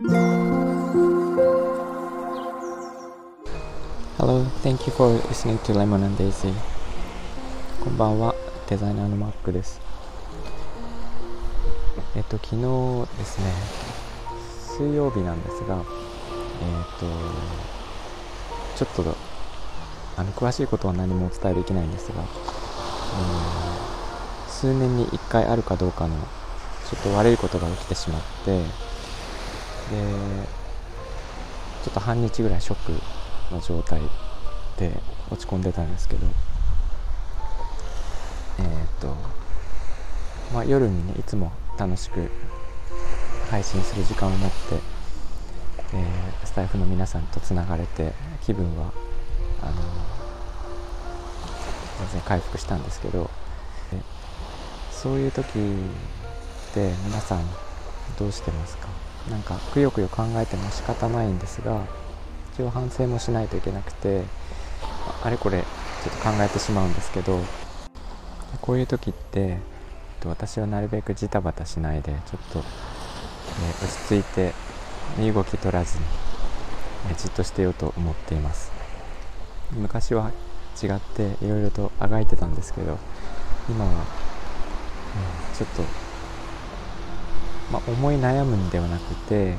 Hello, thank you for listening to Lemon and Daisy. こんばんは、デザイナーのマックです。えっと、昨日ですね、水曜日なんですが、えっと、ちょっと、あの、詳しいことは何もお伝えできないんですが、数年に1回あるかどうかの、ちょっと悪いことが起きてしまって、ちょっと半日ぐらいショックの状態で落ち込んでたんですけどえっ、とまあ夜にねいつも楽しく配信する時間を持って、えー、スタイフの皆さんとつながれて気分はあの全然回復したんですけどそういう時って皆さんどうしてますか？なんかくよくよ考えても仕方ないんですが一応反省もしないといけなくてあれこれちょっと考えてしまうんですけどこういう時って私はなるべくジタバタしないでちょっと、え落ち着いて身動き取らずに、えじっとしてようと思っています。昔は違っていろいろとあがいてたんですけど今は、うん、ちょっと、まあ、思い悩むんではなくて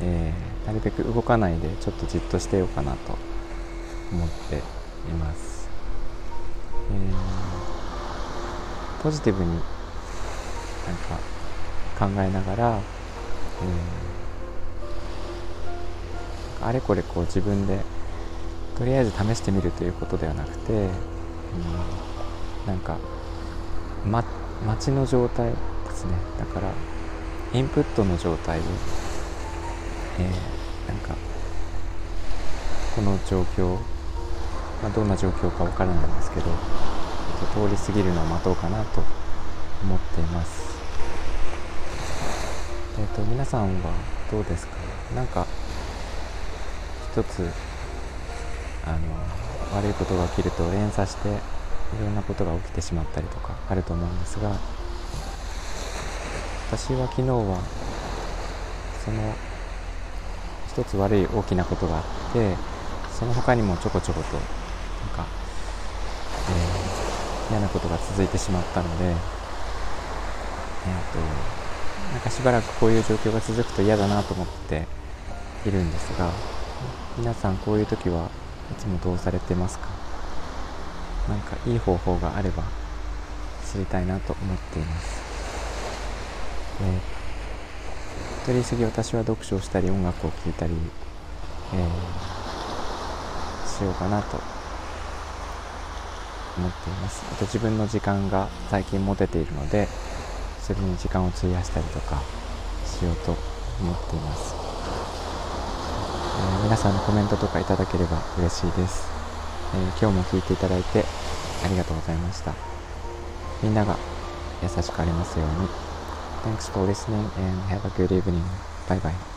えー、なるべく動かないでちょっとじっとしてようかなと思っています、えー、ポジティブになんか考えながら、えー、あれこれこう自分でとりあえず試してみるということではなくて、うん、なんか、ま、待ちの状態ですね。だからインプットの状態をえー、なんかこの状況、まあ、どんな状況かわからないんですけど通り過ぎるのを待とうかなと思っています。えーと、皆さんはどうですか？なんか一つあの悪いことが起きると連鎖していろんなことが起きてしまったりとかあると思うんですが私は昨日はその一つ悪い大きなことがあってその他にもちょこちょことなんか、えー、嫌なことが続いてしまったので、えーと、なんかしばらくこういう状況が続くと嫌だなと思っているんですが皆さんこういう時はいつもどうされてますか？何かいい方法があれば知りたいなと思っています。えー取り急ぎ私は読書をしたり音楽を聴いたり、えー、しようかなと思っています。あと自分の時間が最近持てているのでそれに時間を費やしたりとかしようと思っています、えー、皆さんのコメントとかいただければ嬉しいです、え、今日も聞いていただいてありがとうございました。みんなが優しくありますように。Thanks for listening and have a good evening. Bye bye.